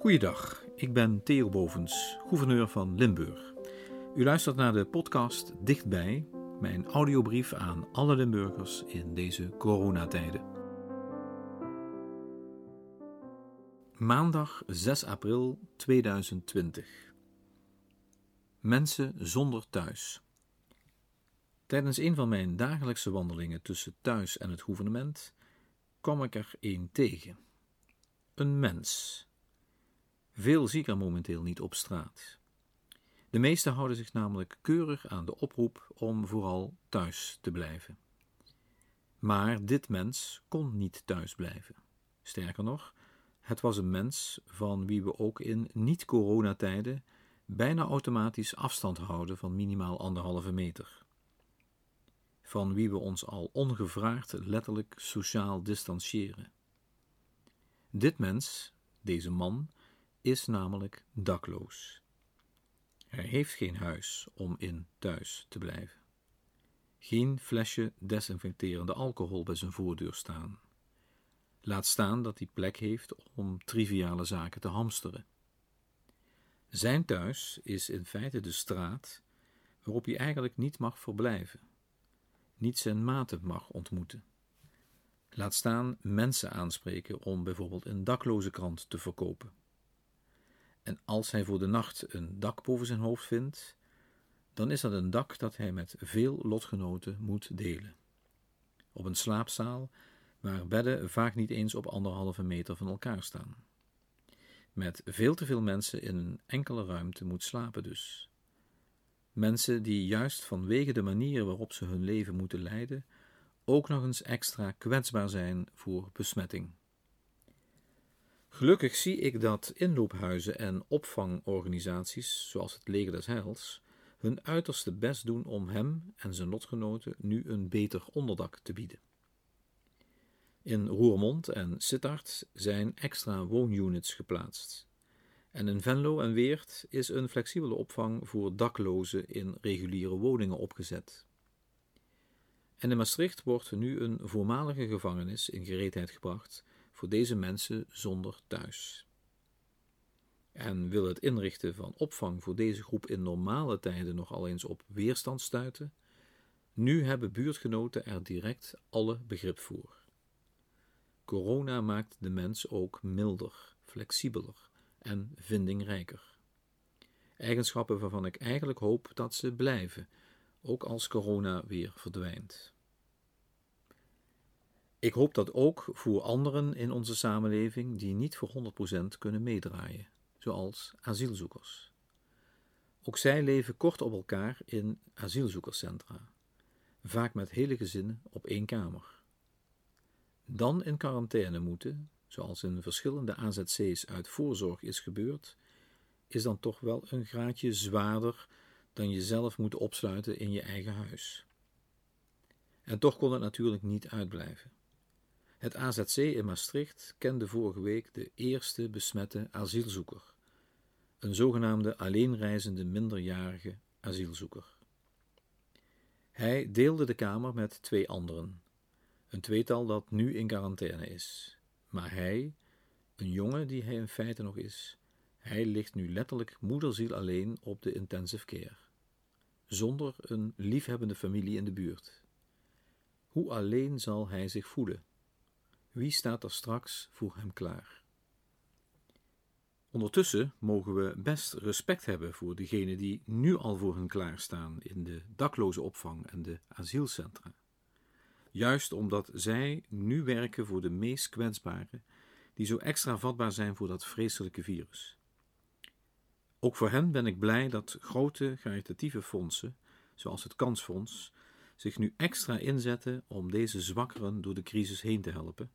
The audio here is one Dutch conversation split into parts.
Goeiedag, ik ben Theo Bovens, gouverneur van Limburg. U luistert naar de podcast Dichtbij, mijn audiobrief aan alle Limburgers in deze coronatijden. Maandag 6 april 2020. Mensen zonder thuis. Tijdens een van mijn dagelijkse wandelingen tussen thuis en het gouvernement kwam ik er één tegen. Een mens. Veel zie ik er momenteel niet op straat. De meesten houden zich namelijk keurig aan de oproep om vooral thuis te blijven. Maar dit mens kon niet thuis blijven. Sterker nog, het was een mens van wie we ook in niet-coronatijden bijna automatisch afstand houden van minimaal anderhalve meter. Van wie we ons al ongevraagd letterlijk sociaal distancieren. Dit mens, deze man, is namelijk dakloos. Hij heeft geen huis om in thuis te blijven. Geen flesje desinfecterende alcohol bij zijn voordeur staan. Laat staan dat hij plek heeft om triviale zaken te hamsteren. Zijn thuis is in feite de straat waarop hij eigenlijk niet mag verblijven, niet zijn maten mag ontmoeten. Laat staan mensen aanspreken om bijvoorbeeld een dakloze krant te verkopen. En als hij voor de nacht een dak boven zijn hoofd vindt, dan is dat een dak dat hij met veel lotgenoten moet delen. Op een slaapzaal waar bedden vaak niet eens op anderhalve meter van elkaar staan. Met veel te veel mensen in een enkele ruimte moet slapen dus. Mensen die juist vanwege de manier waarop ze hun leven moeten leiden, ook nog eens extra kwetsbaar zijn voor besmetting. Gelukkig zie ik dat inloophuizen en opvangorganisaties, zoals het Leger des Heils, hun uiterste best doen om hem en zijn lotgenoten nu een beter onderdak te bieden. In Roermond en Sittard zijn extra woonunits geplaatst. En in Venlo en Weert is een flexibele opvang voor daklozen in reguliere woningen opgezet. En in Maastricht wordt nu een voormalige gevangenis in gereedheid gebracht voor deze mensen zonder thuis. En wil het inrichten van opvang voor deze groep in normale tijden nogal eens op weerstand stuiten, nu hebben buurtgenoten er direct alle begrip voor. Corona maakt de mens ook milder, flexibeler en vindingrijker. Eigenschappen waarvan ik eigenlijk hoop dat ze blijven, ook als corona weer verdwijnt. Ik hoop dat ook voor anderen in onze samenleving die niet voor 100% kunnen meedraaien, zoals asielzoekers. Ook zij leven kort op elkaar in asielzoekerscentra, vaak met hele gezinnen op één kamer. Dan in quarantaine moeten, zoals in verschillende AZC's uit voorzorg is gebeurd, is dan toch wel een graadje zwaarder dan jezelf moeten opsluiten in je eigen huis. En toch kon het natuurlijk niet uitblijven. Het AZC in Maastricht kende vorige week de eerste besmette asielzoeker, een zogenaamde alleenreizende minderjarige asielzoeker. Hij deelde de kamer met twee anderen, een tweetal dat nu in quarantaine is. Maar hij, een jongen die hij in feite nog is, hij ligt nu letterlijk moederziel alleen op de intensive care, zonder een liefhebbende familie in de buurt. Hoe alleen zal hij zich voelen? Wie staat er straks voor hem klaar? Ondertussen mogen we best respect hebben voor degenen die nu al voor hen klaarstaan in de dakloze opvang en de asielcentra. Juist omdat zij nu werken voor de meest kwetsbaren, die zo extra vatbaar zijn voor dat vreselijke virus. Ook voor hen ben ik blij dat grote caritatieve fondsen, zoals het Kansfonds, zich nu extra inzetten om deze zwakkeren door de crisis heen te helpen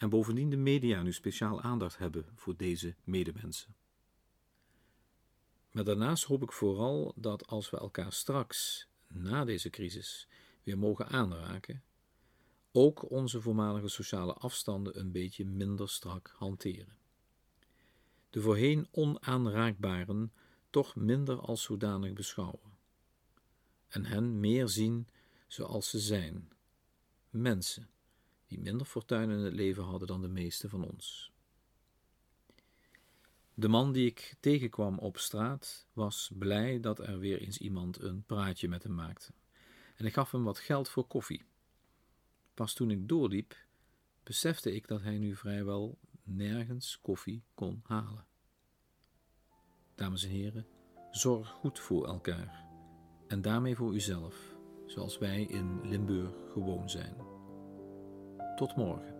en bovendien de media nu speciaal aandacht hebben voor deze medemensen. Maar daarnaast hoop ik vooral dat als we elkaar straks, na deze crisis, weer mogen aanraken, ook onze voormalige sociale afstanden een beetje minder strak hanteren. De voorheen onaanraakbaren toch minder als zodanig beschouwen. En hen meer zien zoals ze zijn: mensen die minder fortuin in het leven hadden dan de meeste van ons. De man die ik tegenkwam op straat was blij dat er weer eens iemand een praatje met hem maakte. En ik gaf hem wat geld voor koffie. Pas toen ik doorliep, besefte ik dat hij nu vrijwel nergens koffie kon halen. Dames en heren, zorg goed voor elkaar en daarmee voor uzelf, zoals wij in Limburg gewoon zijn. Tot morgen.